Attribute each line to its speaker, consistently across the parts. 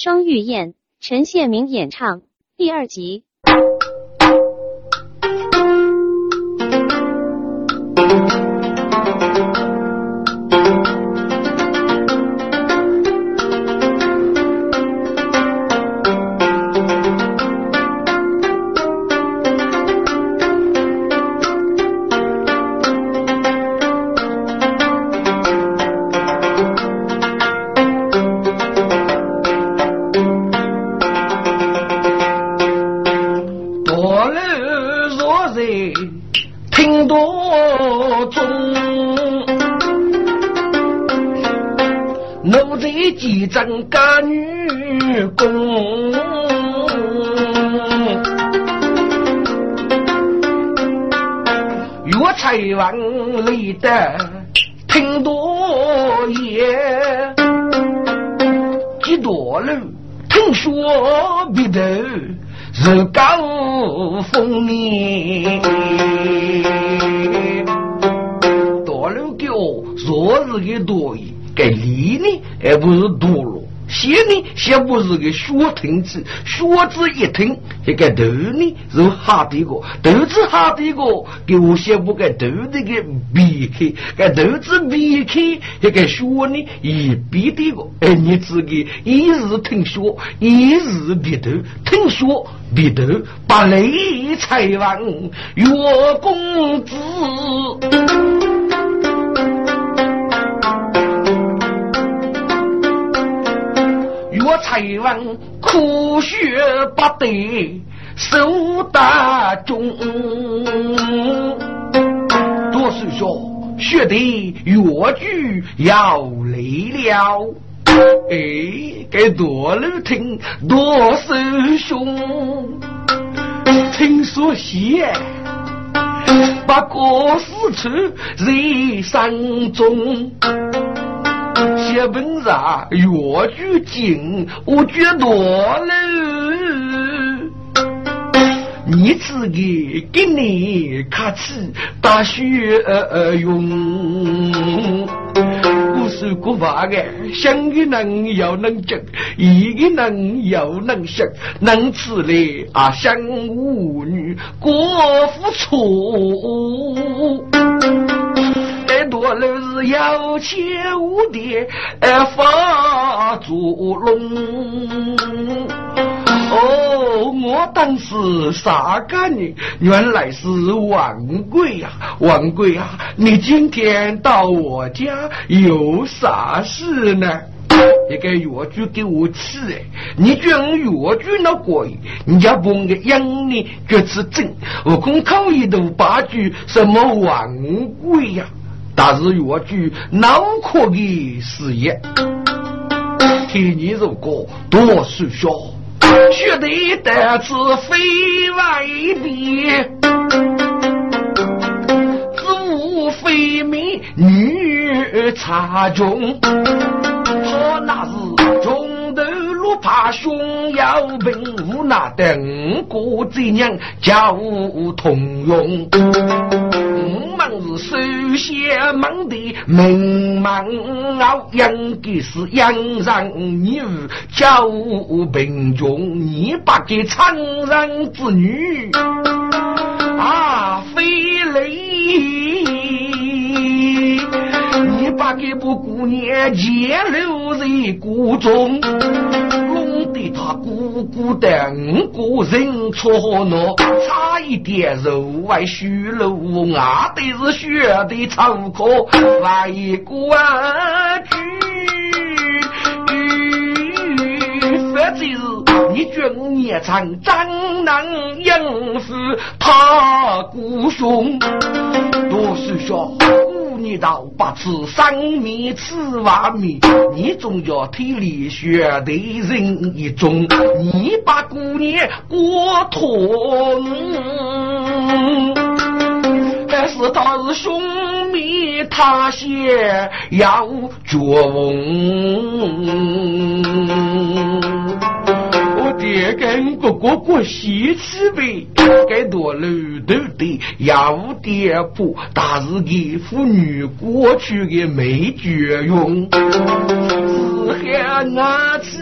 Speaker 1: 双玉燕，陈宪明演唱第二集。
Speaker 2: 不是个学停子，学字一听，这个头呢是哈的个，头子哈的个，给我写不个头这个避开，个头子避开，这个学呢一笔的个，哎，你自己一日听学，一日低头听学低头，把雷财王岳公子。我才问苦学不得受大中，多师兄学的越剧要累了。哎，该多路听多师兄，听说写把歌诗词在山中。写本上越剧精，我觉多了。你自己给你卡起大学呃用，我是古话的，想的能要能讲，一个能要能想，能吃嘞啊想妇女过付出。多了是有钱无地，哎，发猪龙。哦，我当时啥干呢？原来是王贵呀，王贵呀！你今天到我家有啥事呢？一个药具给我吃哎！你讲药具那贵，人家帮个养你，就是真。我空口一头八句，什么王贵呀？但是越剧脑壳的事业，听你如果多书学，学得得子非外别，子无非美女茶中，他那是中头路怕胸腰病，无那等过这样叫通用。我们是首先忙的名门傲，应该是养人女教贫穷，你把给苍人之女啊，非礼，你把给不姑娘结留在谷中。他姑姑的五个人错呢，差一点肉外虚了，俺得是学的粗口，外国句，反正是你军也唱，怎能应付他姑兄？多是说。你道不吃三米吃瓦米，你总要替李学的人一种，你把姑娘过脱。但是他是兄妹，他先要绝望。爹跟哥哥过喜气呗，该多楼头的。要店铺，但是给妇女过去的没绝用，只喊俺去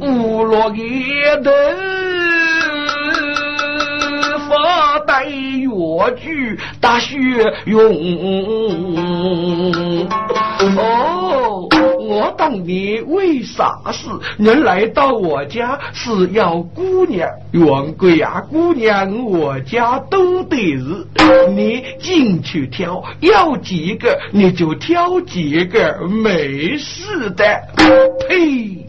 Speaker 2: 无落个头，发带越剧大雪用。我当年为啥事？人来到我家是要姑娘，王贵呀，姑娘我家都得是。你进去挑，要几个你就挑几个，没事的。呸！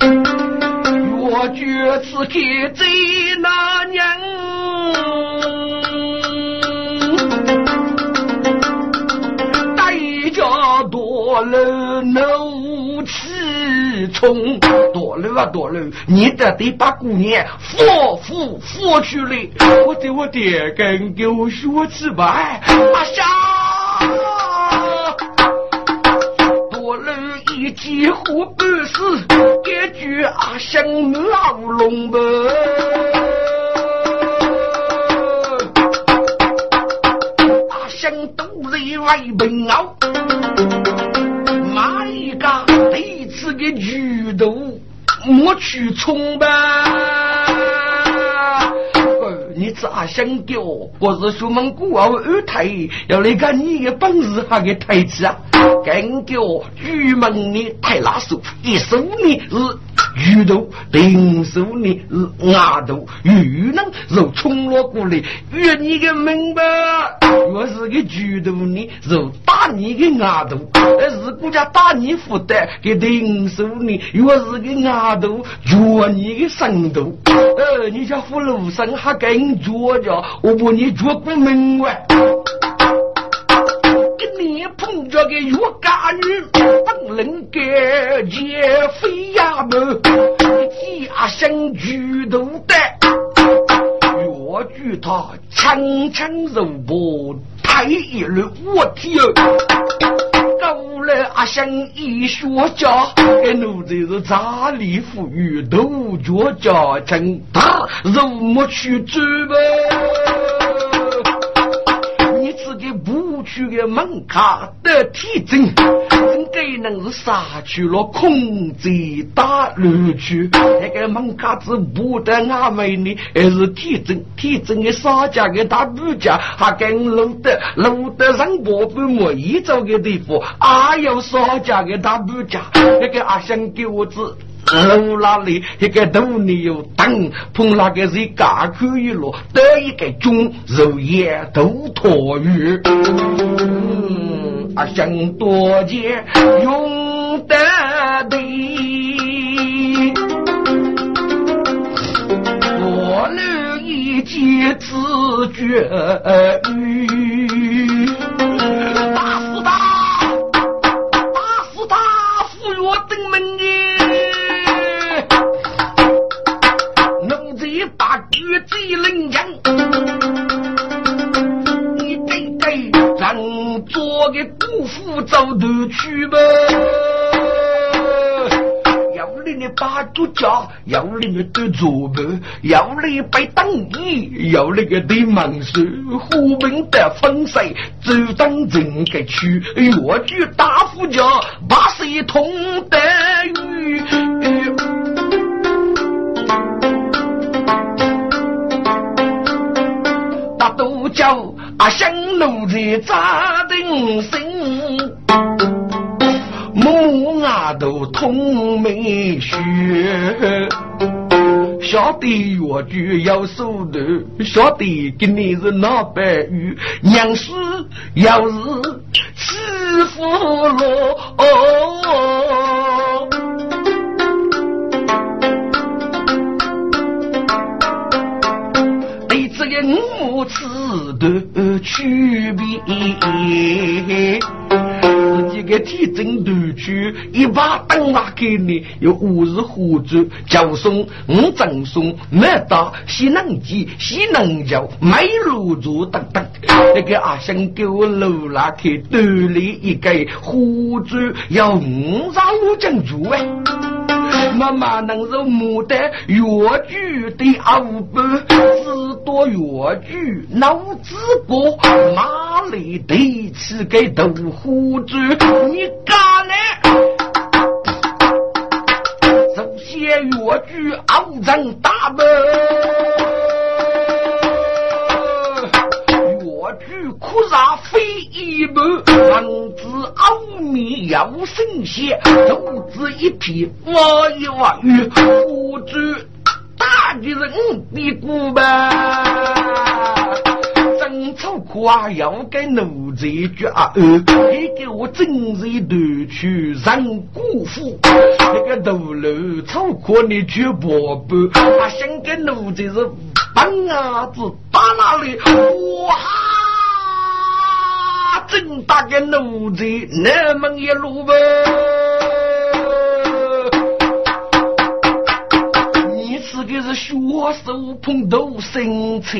Speaker 2: 我绝次给贼那娘，代价多了呢。冲多了啊多了，你得得把姑娘扶扶扶出来。我的我的，跟给我说起吧。阿香，多了一几壶半死，一句阿香老龙门。阿香都在外奔熬。莫去冲吧！你咋想叫？我是说蒙古话二太，要来看你的本事还给台子啊！跟叫玉门的太拉手，一手呢是。鱼头，定手呢是牙头，鱼能肉冲了过来，越你个明白？越是个鱼头呢，肉打你个牙头，是国家打你负担，给定手呢，越是个牙头，越你个身头。呃，你家福禄生还更脚脚，我把你脚不明白。你碰着个岳家女，不能给劫飞呀么？家乡举头的，越举他强强肉搏，太一路我天哦！高了阿香一学家，这奴才是扎里富裕，头脚家强，大肉没去追呗。去的门卡的体征，应该能是杀去了空贼大乱去。那个门卡子不得俺们呢，还是体征体征的杀家的大部家，还跟路德路德上波不莫一走的地方，还有杀家的大部家，那个阿香给我子。路那里一个头你有灯，碰那个是嘎可以了，得一个中肉眼都脱鱼。啊，想多见用得的，我留一件自觉你对对，咱做个姑父走头去吧。要你的把主家，要你的对左背，要你背当义，要你个对忙事，虎门的风水，走当整个区，越剧大夫家，把谁同得与。叫阿香奴才扎定心，母牙都通没血，晓得我就要手段，晓得跟你是哪白玉，娘是要是欺负了。这个母子的区别，自己个体征短区，一把灯拿给你，有五十胡子，叫送五赠送，难打西能记西能叫，没入住等等。那个阿香给我楼拉去锻炼一个胡子，要五十五斤重哎。妈妈能是牡丹越剧的二百，只多越剧脑子过，哪里得起给豆腐子？你干呢？越剧傲人大门。苦茶非一般，王子傲面要神仙，独子一匹我一望与夫主大的人比古吧。真丑苦啊，要给奴才绝啊！你给我真是夺取人姑父，那个头颅丑苦你绝不不，他想给奴才是笨伢子打哪里？哇！正大的奴才，那么一路呗。你吃的是血手碰头，身材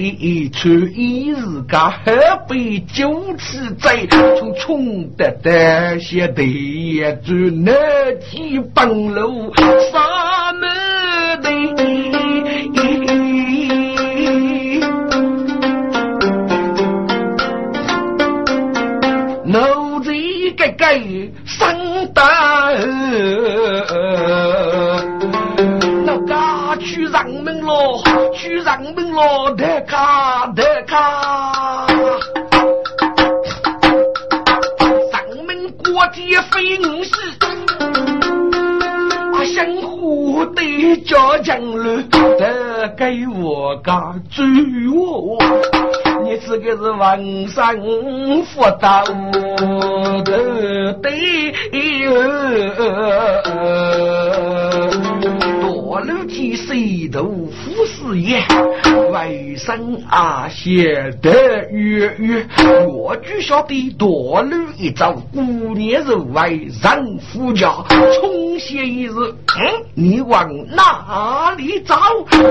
Speaker 2: 穿衣日家，河北九尺寨，从穷得得些地住那几栋楼，啥么的。该生大，那家去上门咯，去上门咯，得卡得卡，上门过节费五十，啊，想活得家强了，得给我家追我。这个是文山福道的对。多路天水头富士爷，为生阿写得月月，我就晓得多路一招，过年是为人夫家，冲写一日，嗯，你往哪里找？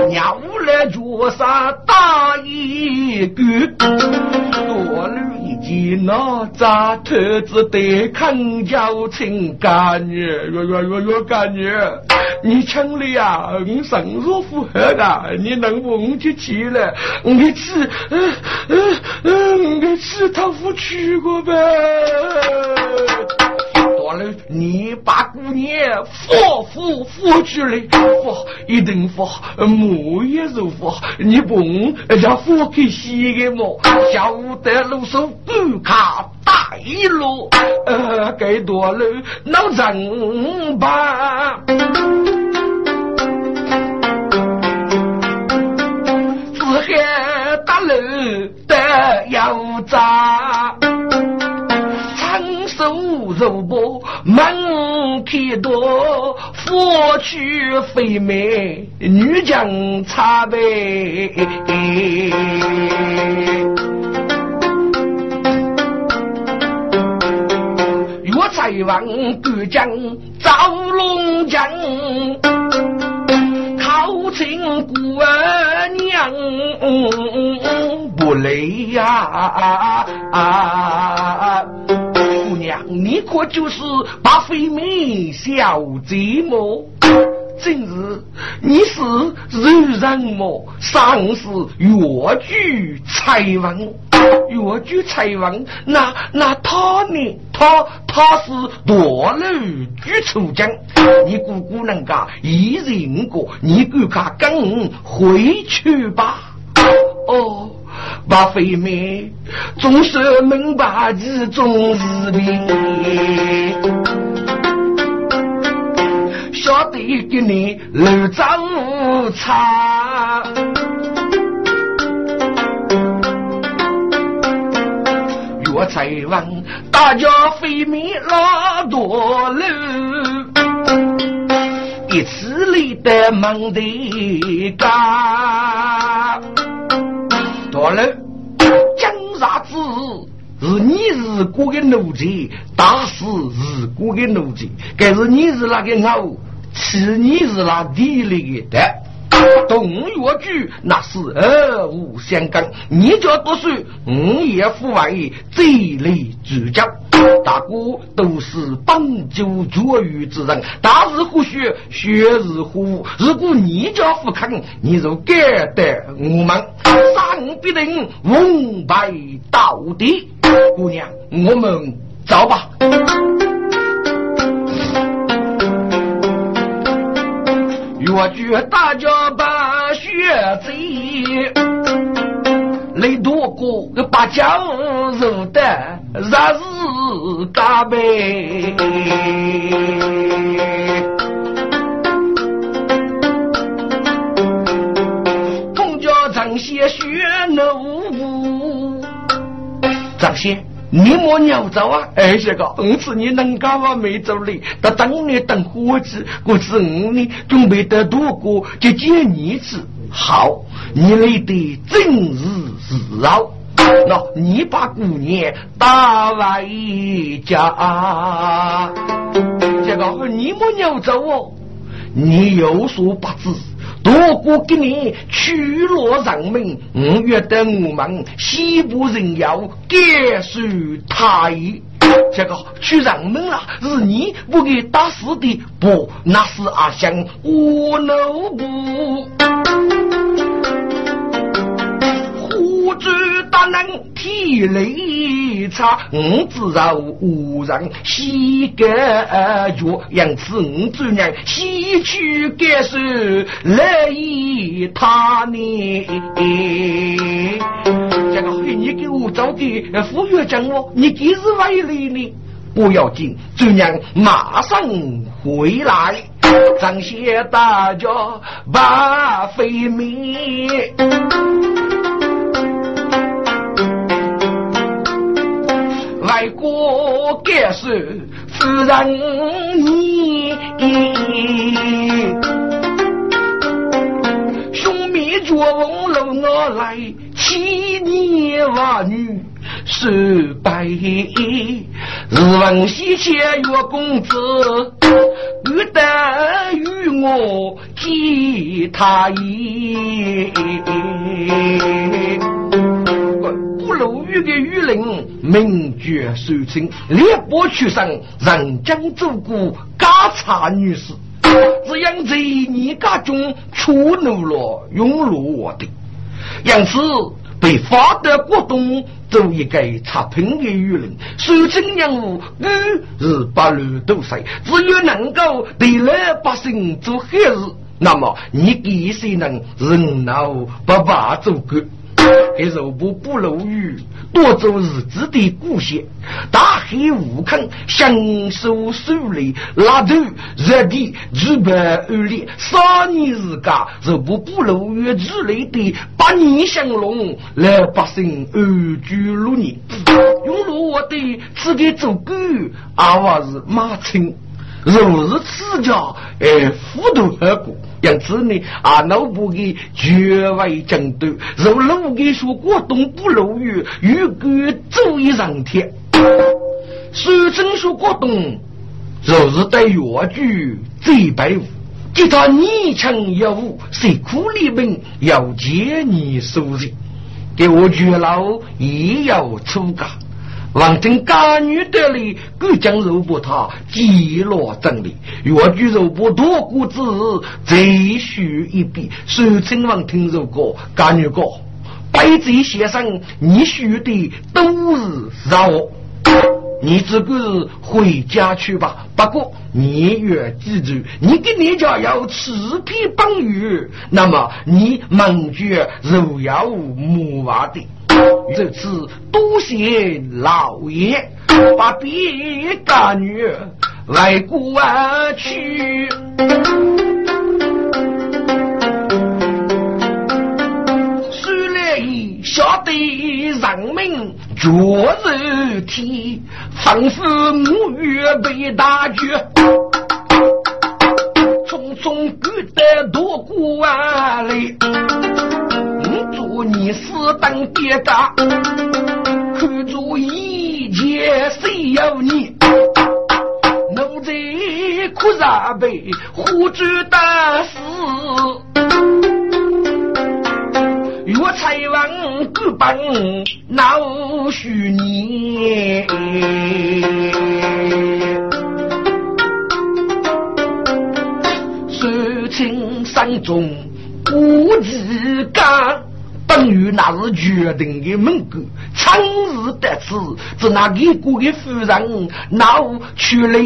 Speaker 2: 鸟来脚上打一个，多路你那扎头子得看交情干女，哟哟哟哟干女，你城里啊？你生若负荷的，你能不我就去了？我去，嗯嗯嗯，我去他府去过呗。到了，你把姑娘扶扶扶去了，扶一定扶，木也是扶。你不叫扶开西个么？小得路上不卡大路，呃，该多了闹人吧。海大楼的油渣，门开多，佛去飞美女将插呗。岳才王干将赵龙江。好情姑娘不累呀！姑娘，你可就是八飞妹小贼么？真是，你是人人么？上是越剧才王，越剧才王，那那他呢？他他是多路举出将，你姑姑能噶一人过，你赶快跟我回去吧。哦，把飞妹总是门把子总是的。晓得给你楼长差，岳才王大家飞面拉多路，一次里的忙的干，多了江啥子？是你是过的奴才，打死是过的奴才，该是你是那个牛。其你是那地里的，东岳剧那是二五相干。你家读书，我也父为这类主教，大哥都是帮助作育之人。大是或许学是虎，如果你家不肯，你就该得我们必定奉拜到底。姑娘，我们走吧。越剧大家把学贼，雷多哥把江肉的日日干杯。奴，张先。你莫鸟走啊！哎，这个，我是你能干嘛没走嘞？他当年当伙计，我是五年准备得多过就见你子。好，你来的正是时候。那你把姑娘带回家。这个，你莫鸟走哦，你有所不知。多过给你取了人民，五月的我们西部人要给受他意。这个去人民了，是你不给打死的，不，那是阿香我奴不。主大能体力差，我自然无人膝盖脚，因此我主人西去感受来意他呢。这个你给我找的副院长哦，你几时回来呢？不要紧，主人马上回来。张谢大家把费米。外国干事夫人你，兄妹绝望路我来，七年娃女十百，日闻西迁月公子，不得与我见他一。不露雨的雨林，名绝收清，烈波出生，人将走过家茶女士，只因在你家中出怒了，涌入我的，因此被发得国东做一个差评的雨林，收清任务雨是八路都塞，只有能够对老百姓做好事，那么你给谁能人老不把做够。给肉不不漏雨，多做日子的故乡。大海无坑，享受水里拉头热地日白二里，三年时间肉不不漏雨之类的百年相龙，老百姓安居乐业。用了我的自己做狗，阿娃是马青。若是自家哎，糊涂而过，因此呢，啊，脑部的绝为争端。若路给说过东不漏雨，雨干足以上天。苏贞说过东，若是带越剧最白无，吉他泥墙有无，谁苦里面要借你收人，给我绝老也要出家。王听家女得里，各将肉卜他记落整理。越剧肉卜多故子，再续一笔。苏亲王听肉歌，家女歌，白贼先生，你学的都是肉。你这个回家去吧。不过你要记住，你跟你家要吃皮帮鱼，那么你门绝肉要木娃的。这次多谢老爷把别家女来过去，虽然晓得人民绝肉体，仿佛母鱼被大绝，匆匆赶得多过万里。你死当爹打，看住一切谁有你？奴才哭啥悲，胡主大死。岳才王不帮，恼许你。受情山中无几干。等于那是决定的门狗，长日得此，只那一国的夫人闹出来。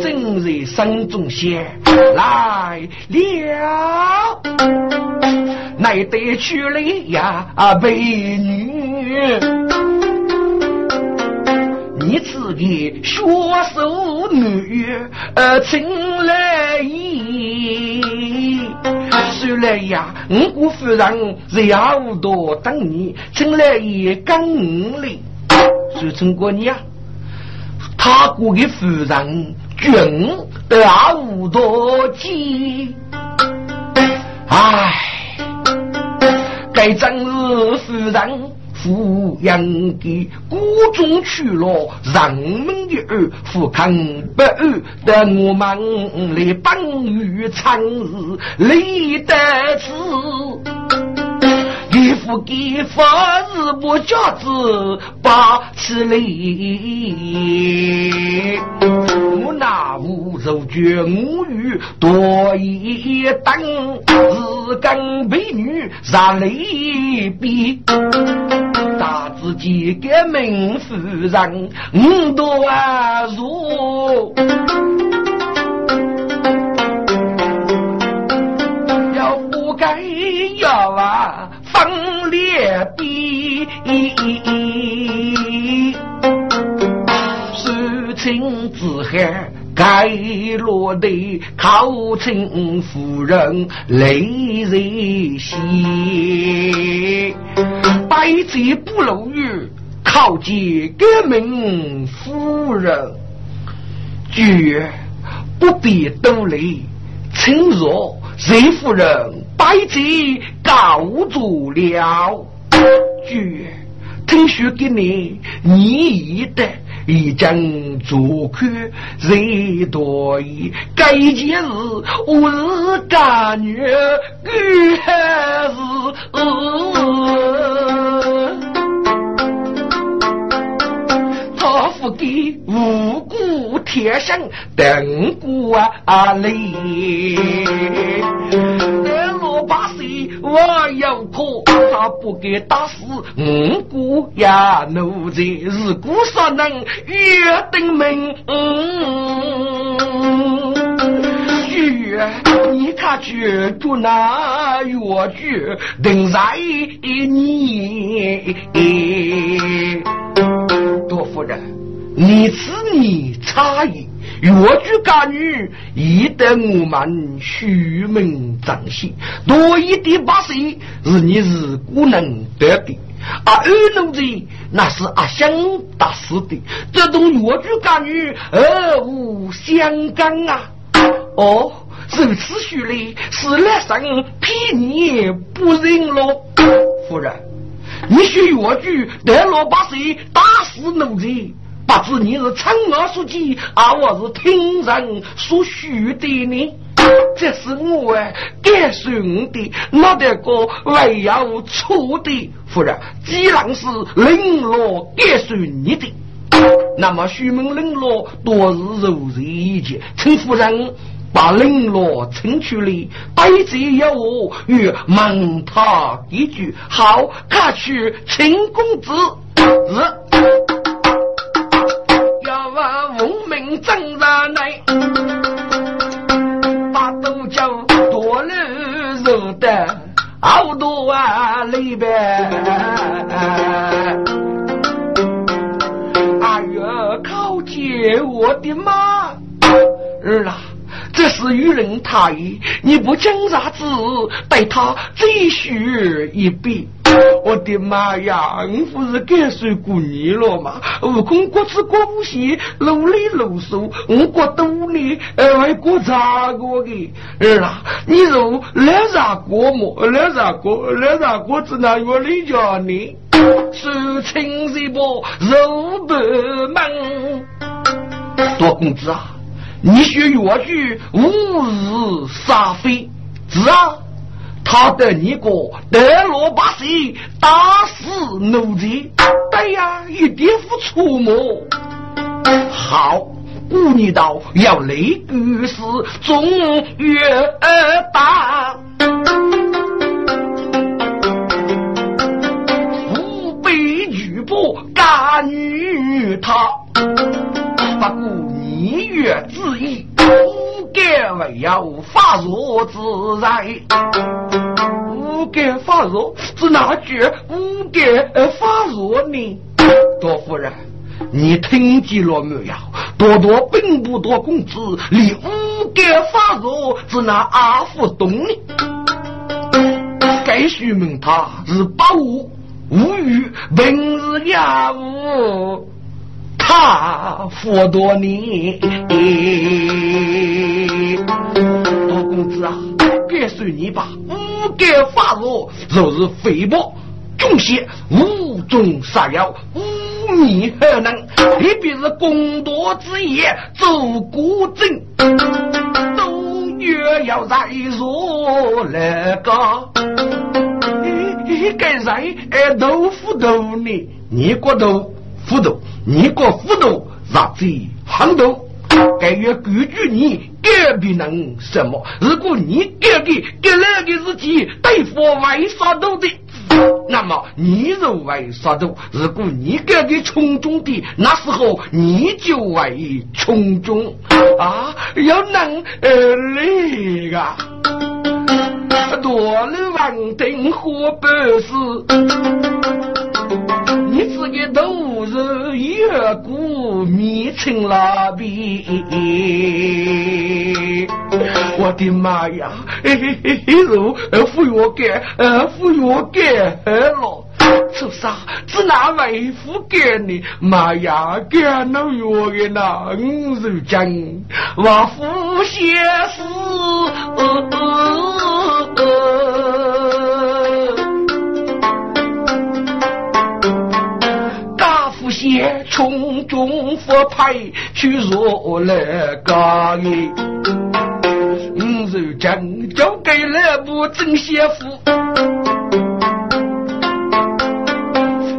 Speaker 2: 这人在山中仙来了，乃得娶了呀美女，你自己学手女呃请来意。虽然呀，五谷夫人在下午多等你，请来也跟五里，说成过你啊。他姑的夫人君得五多金，唉，该真是夫人。富阳的谷中去了人们的儿，富康不安，等我们来帮与长日立得志。一副给法日不家子把起来，我那无肉绝母语多一等，日更美女让泪比。大自己给门夫人五多如，要不该要啊分列比，事情之害。该落的靠亲夫人泪人稀，百折不露雨，靠见革命夫人，绝不必多礼。请若谁夫人百劫告住了，绝听说给你你一的。一将做客人多矣，该件事我是干女，还是他不给无辜贴身等过啊嘞。八岁我要哭，他不给打死五姑呀奴才，如果说能约定门，约你他去住那约局等在你，多夫人，你此你差矣。越剧干女，亦得我们虚名彰显。多一点把戏，是你是不能得的。而二奴子那是阿香大师的，这种越剧干女二无相干啊！哦，如此说来，是来生骗你不认了。夫人，你学越剧得了把戏，打死奴才。不知你是亲耳所见，而我是听人所说的呢。这是我该顺的，那得个唯有错的。夫人，既然是领落该顺你的，那么徐门领落多是如日一见，请夫人把领落请出来，对这一我与问他一句，好，看去秦公子是。好多啊里边。哎呀，靠近我的妈！儿啊！这是玉人台，你不讲啥子，待他再续一笔。我的妈呀，我不是该睡过年了吗？悟空过吃过不稀，努力努手，我过多年，呃，还过咋过的？儿啊，你说来啥过么？来啥过？来啥过？只能我理家呢？是青石波，肉不闷。多公子啊！你学越剧，无日杀非，是啊？他的你个得罗把谁打死奴才？对呀，一点不错么？好，顾你道要雷公事，终越大，吾辈举不干预他，不顾。你月之意，为要发若自在？无该发若，是哪句无该发若呢？多夫人，你听见了没有？多多并不多工资，你无该发若，是那阿福懂呢？该须问他是八五无语，本是家务。他佛多年，老公子啊，该随你吧。不该发若，就是诽谤、中邪、无中杀妖、无名何能？特别是公道之言，走古正，都越要在若那个。你该人哎，豆腐豆呢？你过豆腐豆。你个糊涂，啥子很多？该要根据你改变能什么？如果你改的改那个日期对付为啥多的，那么你就为啥多？如果你改的从中的，那时候你就为从中啊，要能呃那个多了万定和本事。你自己都是越过迷成了逼，我的妈呀！嘿嘿嘿嘿，肉服药干，呃，服药干了，出啥？只拿为服干呢？妈呀，干了药的那五肉酱，我服些事。先从中发派去若来家业，五如今交给了部正先夫，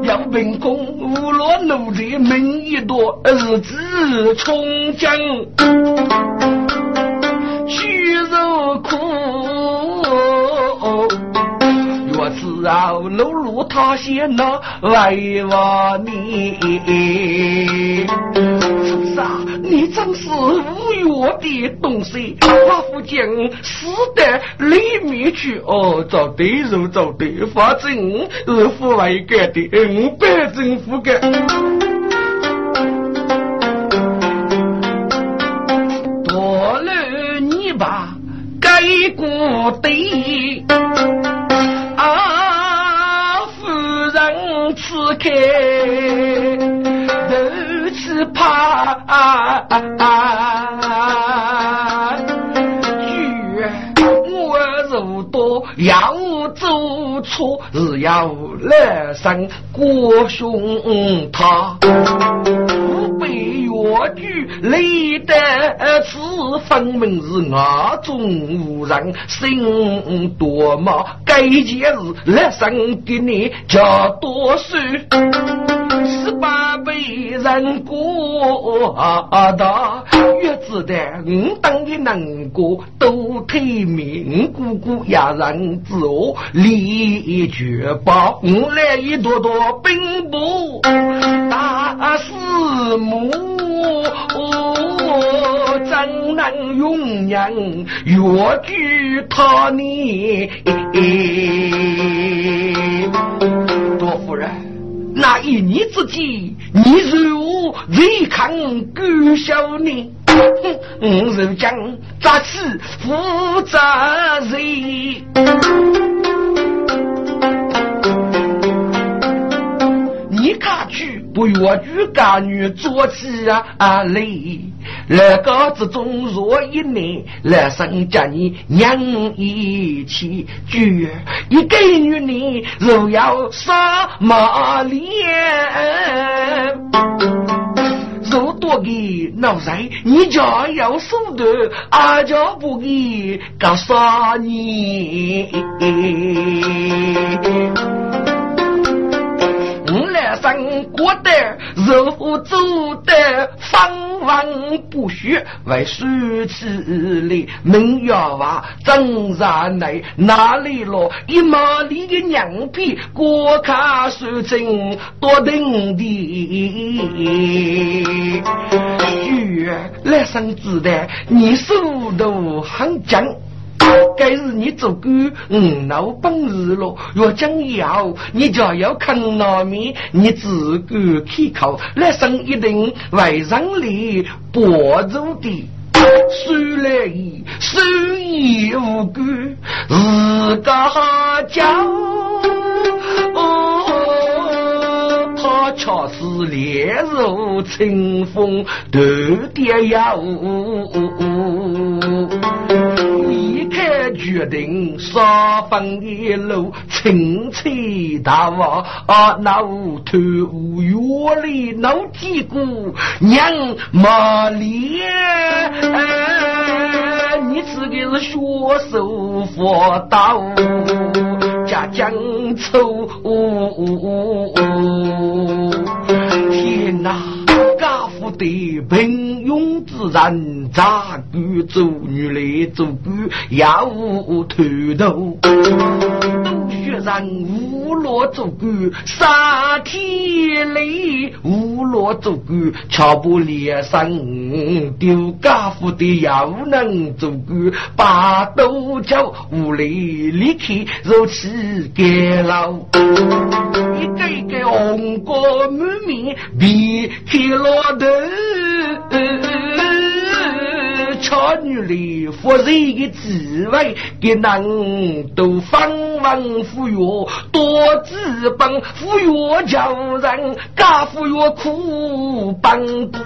Speaker 2: 要秉公无落奴隶命一多，日子从将虚若苦。只要露露他先那来话你，菩萨，你真是无药的东西，我父将死在里面去哦，找对肉找对，反正是父为干的，我百政府干。多了你吧，该过对开如此怕，举我如多要做错，是要来生过凶他。我举立得此分明是我中无人，心多么该件事来生给你叫多少？十八辈人过大，越知道我当的能过都体面，姑姑也人自我一绝报，我来一朵朵兵部大师母。我怎能容忍越剧他呢？多夫人，那一年之计，你如何违抗狗小呢？哼，我是将这次负责任。你看去，不越剧干女做起啊啊累，那个之中若一年来生叫你娘一起聚，一个女人若要杀马脸，若多给闹人，你家要守的，俺家不给干啥你？来生过得肉做的方方不虚，为书起来门要娃正然来哪里了？一毛里的娘皮过卡手真多等的，月来生子的你速度很强。该是你做官，嗯，老本事了。若讲要，你就要看糯米，你自个开口，来生一定为上里博主的。虽来意，虽亦无辜，自家家。他却是烈日清风，头点呀决定杀分一路，青菜大王啊，老头月里老几股娘麻脸，你吃的是学手佛刀加姜醋，天哪！家父的平庸之人，咋个做女来做官，要头头。都学人无落做官，三天里无落做官，瞧不脸上丢家父的要能做官，把豆角无力离开，如此干老。一个一个红光满面，别开了。我的巧女里夫人的智慧，给人都方文富裕，多资本富裕叫人家富裕苦帮助。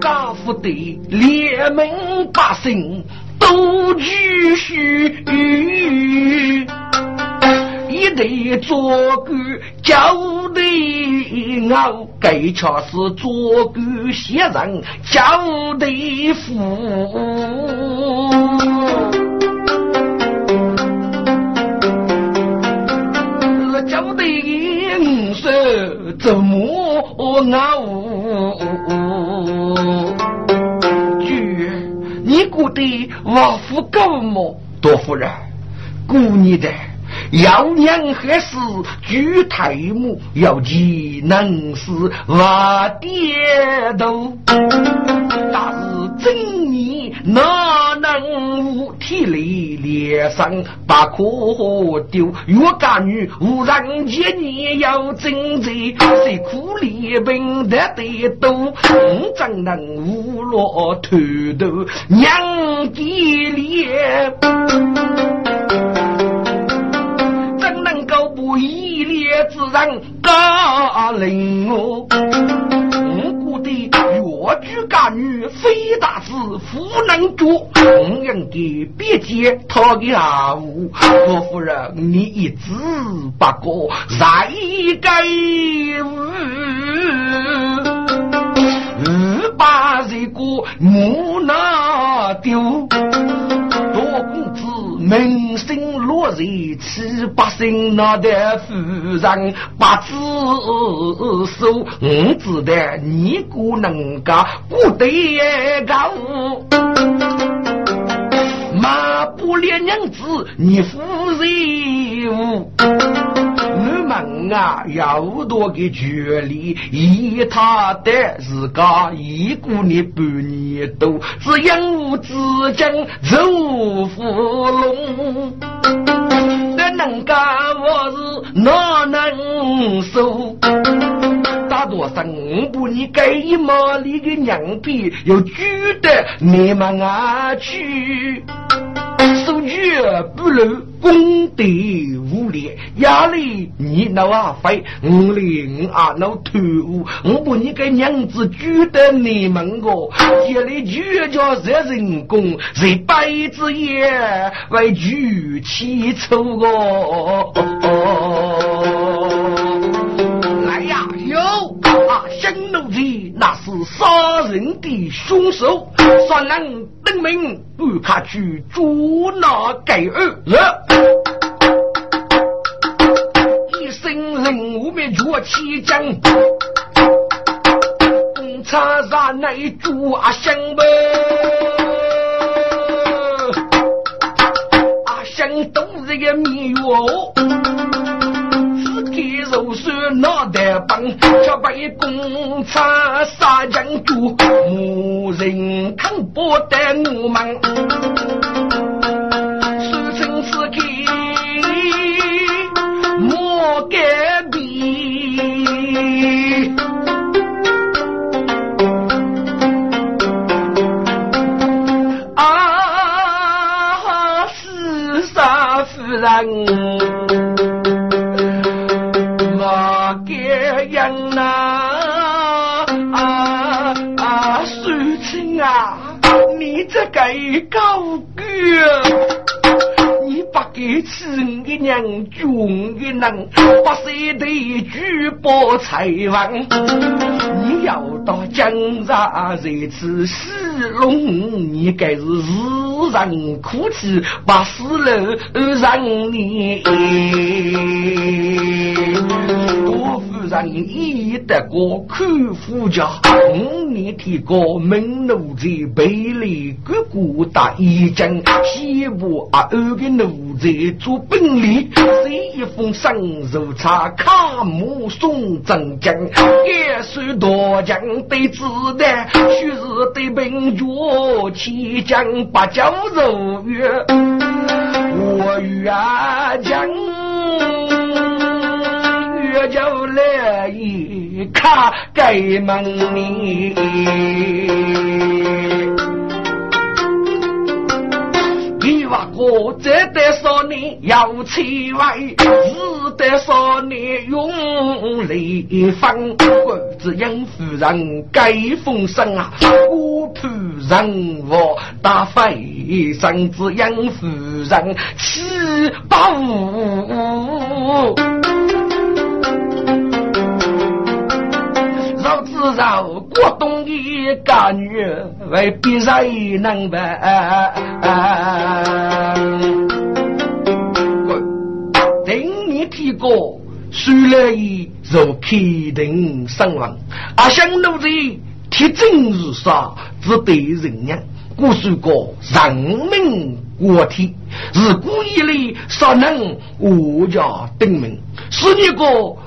Speaker 2: 家富的联盟百姓。都继续，一对做官交对傲，该恰是做官先人交对富，交对五十怎么傲？你估的王府高么？多夫人，姑你的要娘还是举太母，要技能是瓦爹都，但是真你哪能无体力脸上把可丢？越干女无人见你要真贼，谁苦力本得得多，怎能无落头头娘爹脸？我一列之人高领我，我的越剧家女非大子夫能做，我应该别接他的阿武。我夫人，你一字不过，再该五把这个木拿丢。民生落日七八星，那的夫人八字手，五子的你姑能个不得高。马不连娘子，你夫人，你们啊有多个权利？以他的自家一个你半年多，只因我之将走福龙，那能干我是哪能受？大多生不你给一毛里的娘皮，又觉得你们啊去。数据不如功德无量，压力你那瓦费，我领啊那贪污，我把你个娘子举得你们个，家里就叫这人工，这辈子也为举起丑个。新奴才那是杀人的凶手，算人登门，不卡去捉拿该二。一声令我们捉起将，公差杀内主阿香呗。阿香都是个迷药。手酸脑袋崩，却被公差杀将主，无人看不得我们。书生此刻莫改变，啊，是杀夫人。你这个高官，你把给吃我的娘，穷的人，不舍得举报财王。你要到江上这次死龙，你该是自然哭泣，把死人让你。让一得过看夫家，五年提高门奴才背离哥哥打一将，西部阿二个奴子做本领，写一封上奏查卡木送镇江，也是大将对子弹，须是对兵脚七将八角肉月，我与阿将。就来一卡给门里，话我这得说你要气外，只得少你用力放，国子杨夫人该风声啊，我仆人我大飞上子杨夫人七八五。绕过冬的干女，为别人能办。等你提过，输了一就开定身亡。阿香奴才铁证如山，只对人娘。古说过，人命国体，是古以来，谁能我家定命？是一个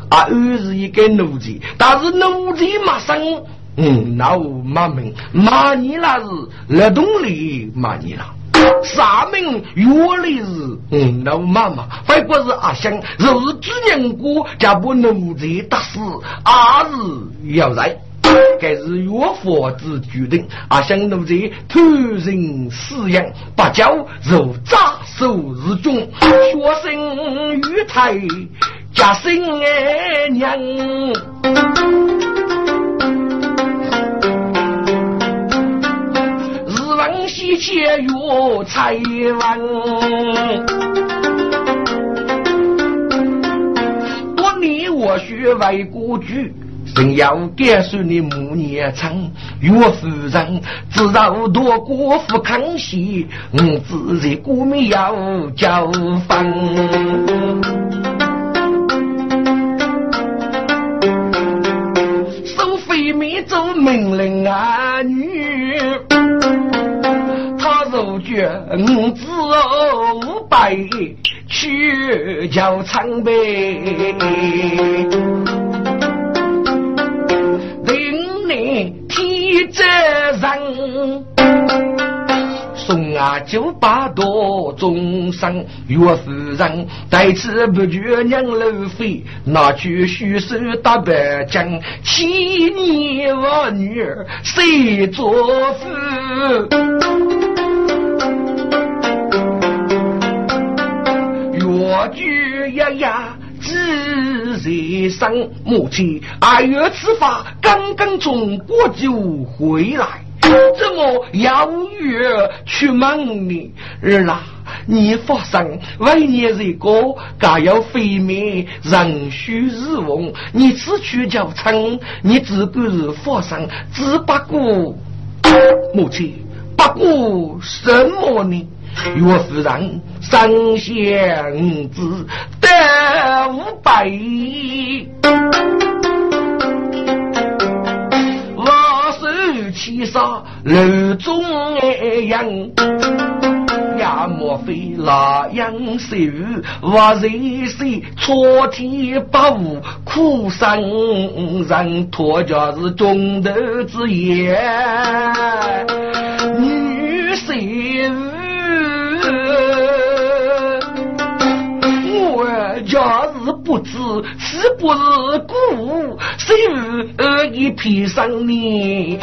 Speaker 2: 啊，二是一个奴才，但是奴才马生，嗯，那我骂命，骂你那是劳动力骂你了。啥名原来是嗯，那我妈妈，反过是阿香，若是主人公，家不奴才打死，阿是要在。该是岳父之决定，阿香奴才突然死养，不教如扎手日中，学生于台家生哎娘，日闻西切岳才文，多年我学为国剧。真要感受你母年长，岳夫人知道多国父康熙，我自然国民要交房。费免走命令啊女，他如觉五子五百去交长辈。这人送啊九百多终生，岳夫人带此不绝娘楼飞，拿去虚手打白将，七年我女儿谁做夫？越剧呀呀。自在生母亲，二月此发刚刚从国就回来，怎么邀约去问你儿啦？你发生为年人个，家要飞灭，人须日亡。你此去叫称，你只管是发生，只不过母亲，不过什么呢？岳夫人三仙子得五百。西沙楼中人，呀莫非那样手？我人生错天不误，苦生人托家是中头之言，女婿。假日不知是不是故，谁恶意披上你？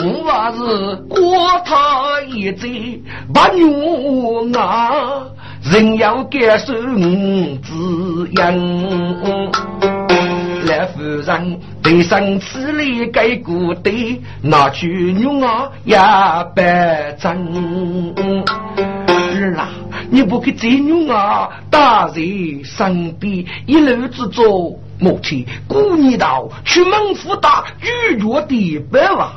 Speaker 2: 我还是过他一载不女啊，人要感受滋养。来夫人，对上此里该古对，拿去女儿也白真。儿啦，你不给这女儿打在身边，一路之中，母亲顾你道去门府打拒绝的白话，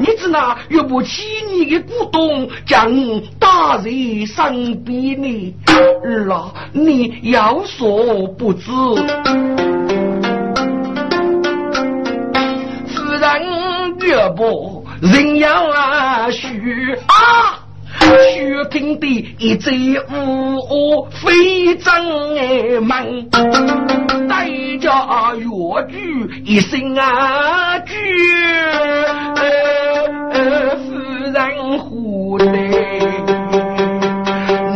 Speaker 2: 你只那又不起你的股东，将打在身边呢？儿啦，你有所不知。人越不人要啊虚啊，虚听的一嘴无恶非正门，代价越剧一声啊剧，夫人呼的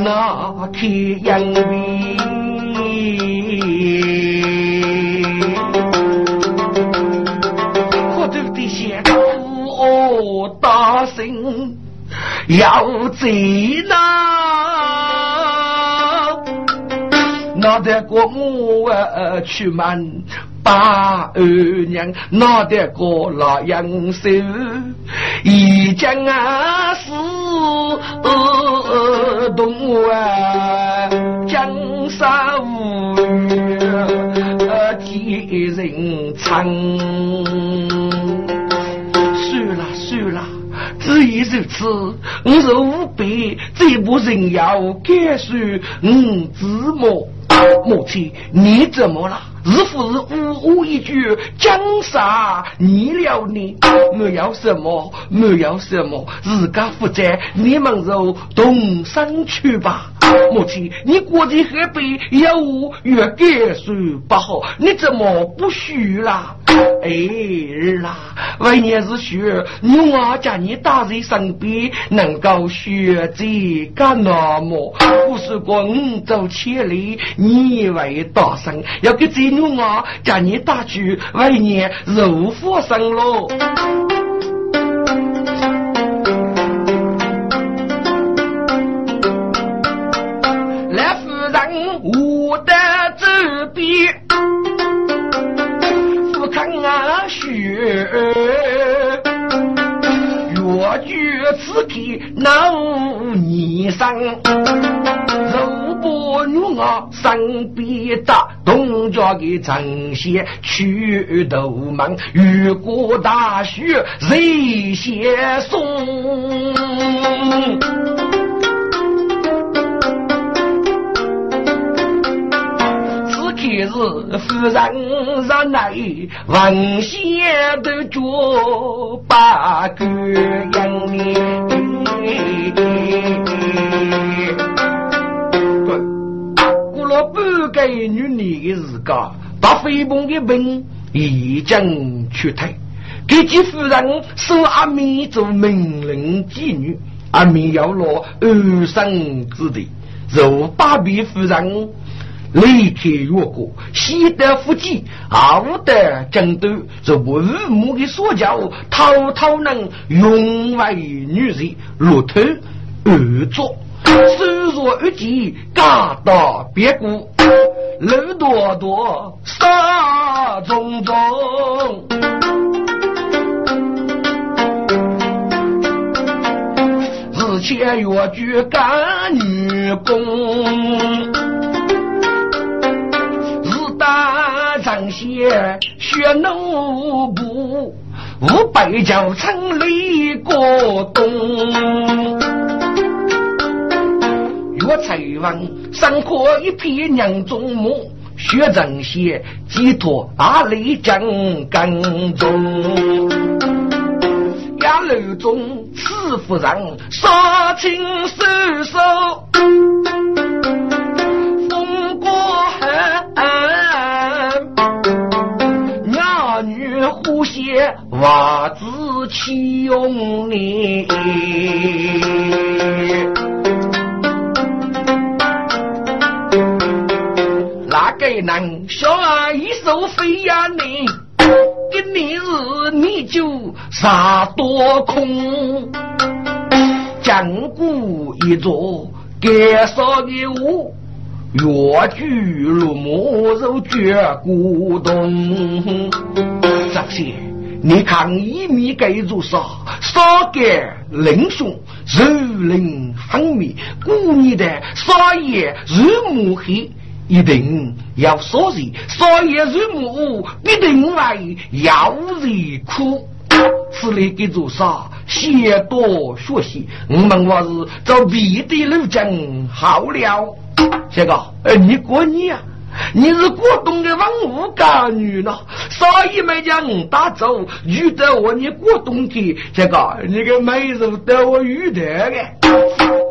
Speaker 2: 那天阳边。要走呐，哪得过我去门把二娘，哪得过老杨手，一将啊是动啊，江山无语，替人唱。亦如此，我若无辈，这不人要感受我之母。母亲，你怎么了？是不是呜呜一句江杀你了你。我要什么，我要什么，自家负责，你们就动身去吧。母亲，你过在河边，要我越感受不好，你怎么不许啦？哎儿啦，为年是学，女儿叫你大人身边，能够学这个那么，不是光走千里，你为大生，要给这女儿叫你打去，为年如佛生喽。我的这边。啊，雪，越剧此刻闹泥生，肉不女啊身边打，东家的城县去头门，雨过大雪谁先送？今日夫人让来文仙的脚把个养你。过了半个月女的时间，把飞鹏的兵已经去退，给几夫人收阿弥做命令妓女，阿弥要落安生之地，如八比夫人。离开越国，西得福建，后得争斗，这父母的所教，偷偷能用为女人，路头而作，手若一剑，嘎到别国，路多多，杀种种。前越剧干女工，日打长线学奴部，五百叫城里过冬。岳才王生活一匹娘中母，学正些寄托阿里江耕中。家楼中此夫人，杀亲收手，风过寒，互写袜子起用你。那个男小儿一手飞呀你。今年日你就啥多空，江古一座盖上的屋，越剧如木肉绝古董。这些你看一米盖住啥？啥盖灵雄，肉灵分明，故意的啥也如木黑。一定要说人，少爷入母，必定为要人苦。此类给做啥？写多学习，我们话是走别的路径好了。这个，呃，你过你呀？你是过冬的文武干女呢？所以没将打走，遇到我你过冬的这个，你个妹子带我遇到的。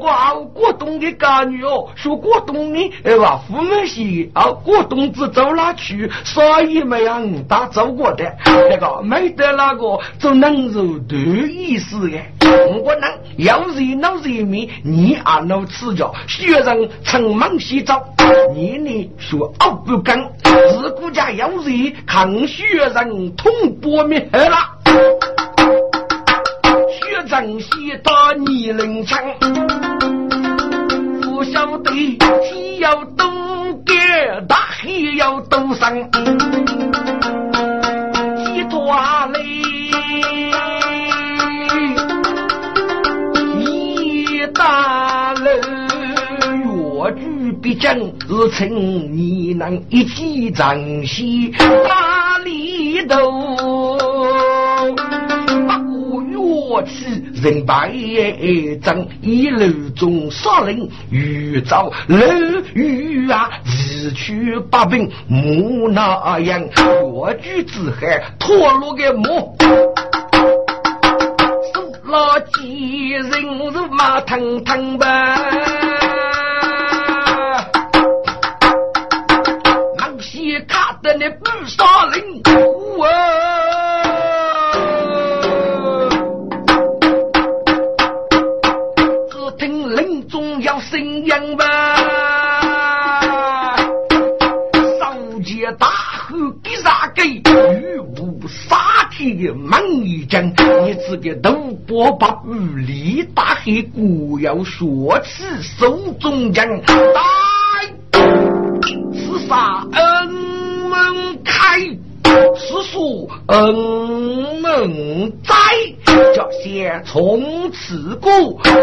Speaker 2: 哇，过冬的干女哦，说过冬的哎吧，父母些啊，过冬子走哪去？所以没让打走过的，那个没得那个就能肉多意思的。我能要热闹热面，你俺老吃着，学生趁忙洗澡，你呢说熬不干，自古家要热，看学生通波面了。学生洗打泥人枪。晓得天要多高，大海要多深，几多累，一大楼，越剧必将日成，你能一起珍惜大里头。我起人败阵，一路中杀人遇遭楼宇啊，一去八兵木那样，我举之海脱落个木，手拉几人肉马腾腾吧，那些卡的那不杀人，我。杀铁猛一将，你这个都不把武力大黑固要说起手中将，来，此杀恩门开。是说恩门在，这些从此过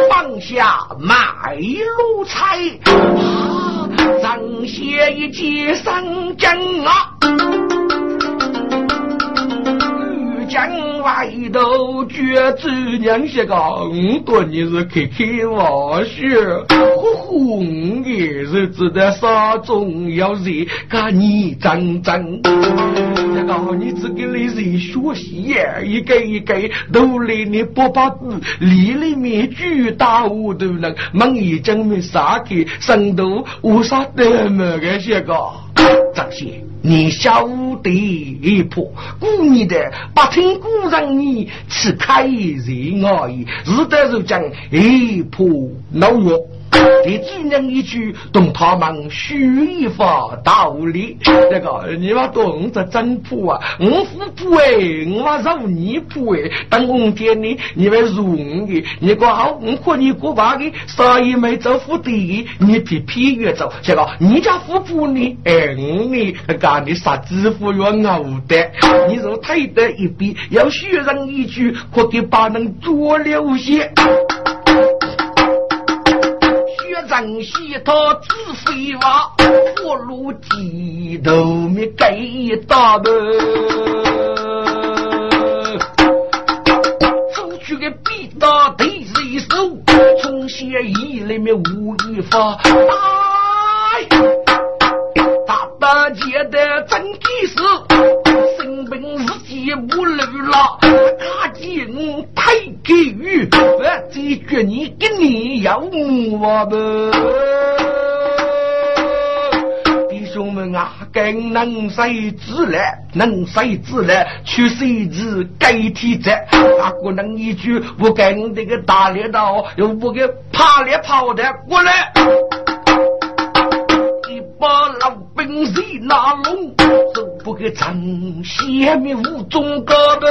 Speaker 2: 放下卖路财，啊，张些一接上将啊。江外头绝子娘些个，我多你是开开玩笑，呼呼，我日子在沙中要热，噶你真真，这个你只给你人学习，一个一个都来你不把子，里里面巨大我都能，忙一讲没啥个，深度无啥得么个些个，张先。你晓得一破，故意的不听古人你去开人而已，是得是讲一破恼药。你只能一句懂他们虚一法道理，那个你妈懂这真谱啊！我富婆哎，我妈肉你婆哎，等我见你，你们如的，你过好，我和你过把的，啥也没走富的，你比屁越走，这个你家富婆呢？哎，我呢，干的啥支付要熬的，你若退得一笔，要学人一句，可给把人做了些。人西他自飞娃，火炉鸡头没给打的。出去个必打对一手，从前一里面无一法。大大姐的真气势，生病日记不漏了，赶紧太给予，我解决你给你要我不。弟兄们啊，更能谁知来，能谁知来，去谁知该体质，啊，不能一句不跟这个大猎刀，又不给怕猎跑的过来。把老兵谁拿拢，都不给张先面无中高的。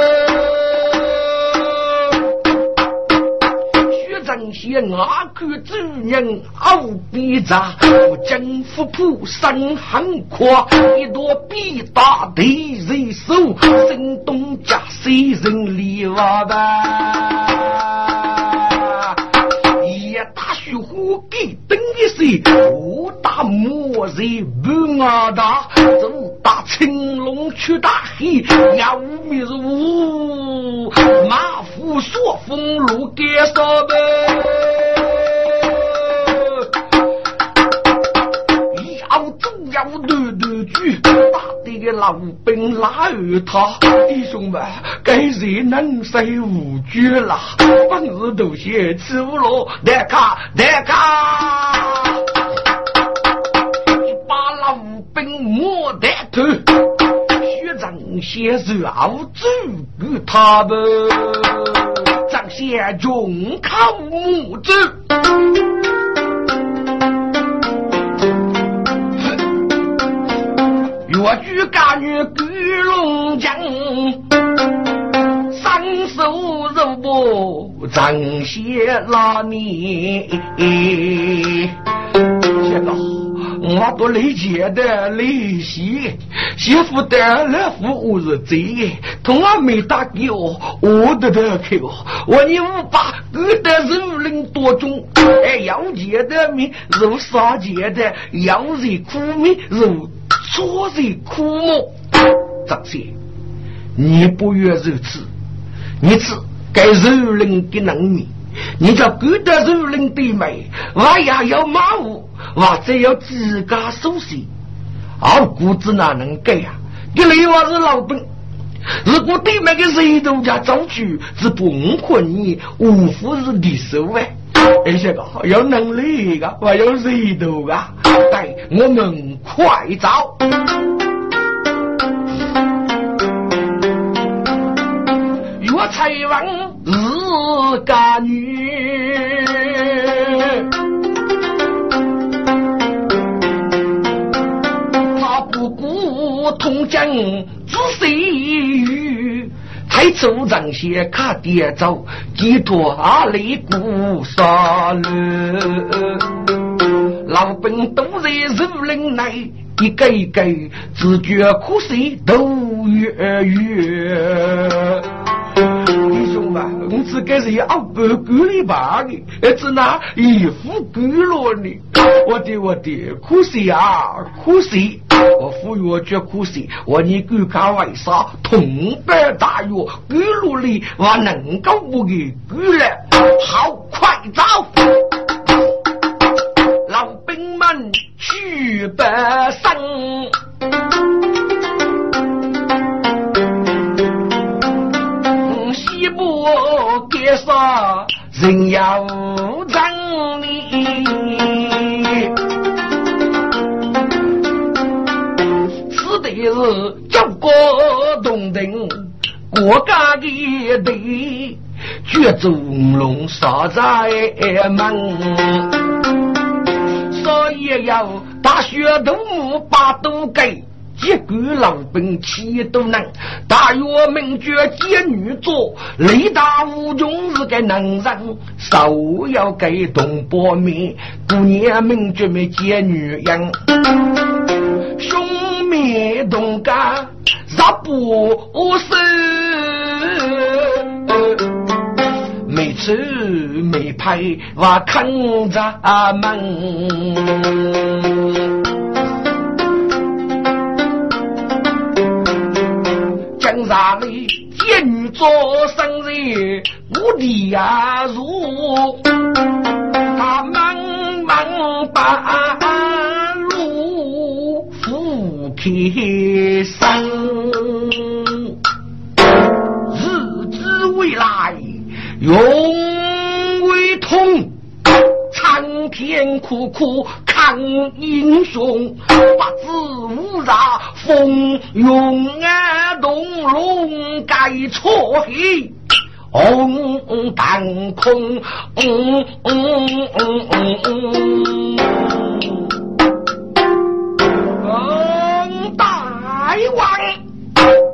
Speaker 2: 薛长先阿看主人傲比杂，我江福普身很阔，一朵比大对人手，声东家谁人里瓦的。我给等一岁，我打人不阿打，走打青龙去打黑，要命是五马虎说风路给啥呗？要走要断断句，打的个老兵拉二他，弟兄们，该人能谁无惧了？本事都先吃不落，大家大家，老兵摸得头，学长先手熬煮给他们，张先中靠木子。越剧干女举龙江，三手肉搏张些拉你。这个我不理解的利息，媳妇的来服务是贼，同样没打给我，我的得去我，我你五八，我的肉领多重，哎，要结的命，如杀结的，要人苦命如。做人苦么？张先，你不愿如此，你只该肉人给能力，你叫古代肉人的美，我也要马虎，或者要自家熟悉，二姑子哪能改呀？你另外是老本，如果对面的人都家造句，是不困你，无非是敌手哎。而且个有能力个，还有热度个，对，我们快走。岳才王是个女，他不顾同江之谁与？太祖张先看爹走，寄托阿里古沙路，老兵都在树林内，一个一个自觉苦水都越越。我只该是要不够里吧的，只拿一副够了呢。我的我的，苦水啊，苦水。我服药绝苦水，我你敢看为啥？痛百大药，甘露里我能够不给甘了？好，快走！老兵们去北上，给啥人要让你。是九国东定国家的地，绝中龙杀在门，所以要大学都把都给，一个老兵气都能，大约名绝奸女做，力大无穷是个能人，手要给东坡面，姑娘名绝没奸女人，兄。灭东家杀不生，没吃没怕开我看着门。江山里见着生日，我的呀如他茫茫把路扶开身，日子未来永为痛。苍天苦苦看英雄，八字无杂风云啊，动龙盖错黑，红半空。嗯嗯嗯嗯嗯，嗯嗯大王，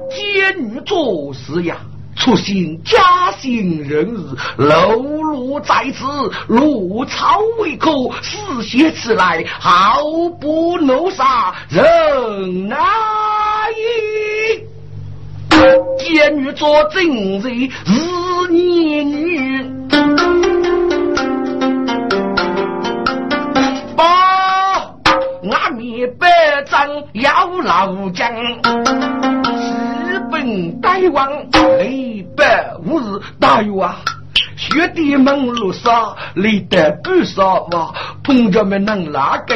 Speaker 2: 监狱做事呀。出行家兴人日，流露在此，如草为寇，死血此来，毫不怒杀，人难矣。监狱做正贼，日年女，报阿弥百丈要老将。本大王雷百五日，大约啊，学弟们路上累得不少哇，朋友们能哪个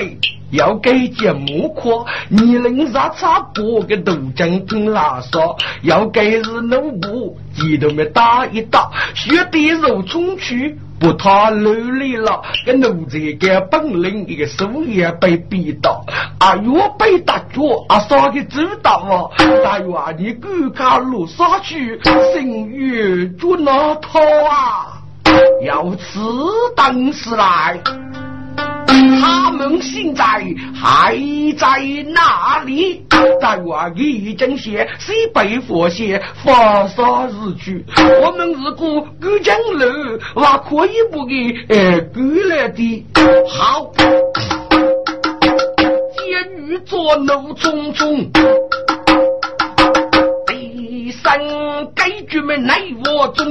Speaker 2: 要给节目课，你能啥差不个豆浆跟拉少，要给日农部，记得没打一打，学弟肉冲去。不他努力了，个奴才个本领一个手也被逼到，啊哟被打脚啊啥个知道啊？大约你赶卡路上去，心月就那套啊，要此等时来。他们现在还在哪里？在我一阵写，西北佛写，发沙日去。我们如果赶江路，那可以不给呃过来的。好，监狱坐牢中中，三该局们奈我中，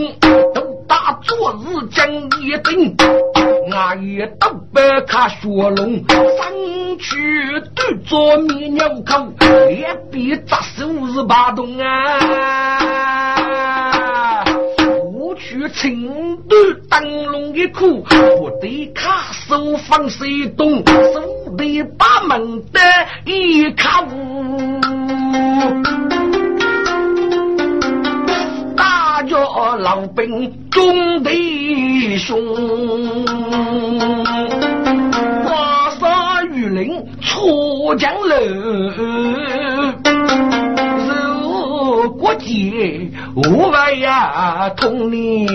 Speaker 2: 都打昨日将一等。俺也都不看雪龙，上去对着米鸟口，脸比扎手是八洞啊！我去青端灯笼一哭，不得卡手放水洞，手得把门的一卡屋。叫老兵中的兄，华沙雨林出江楼，如国界无外呀，同年。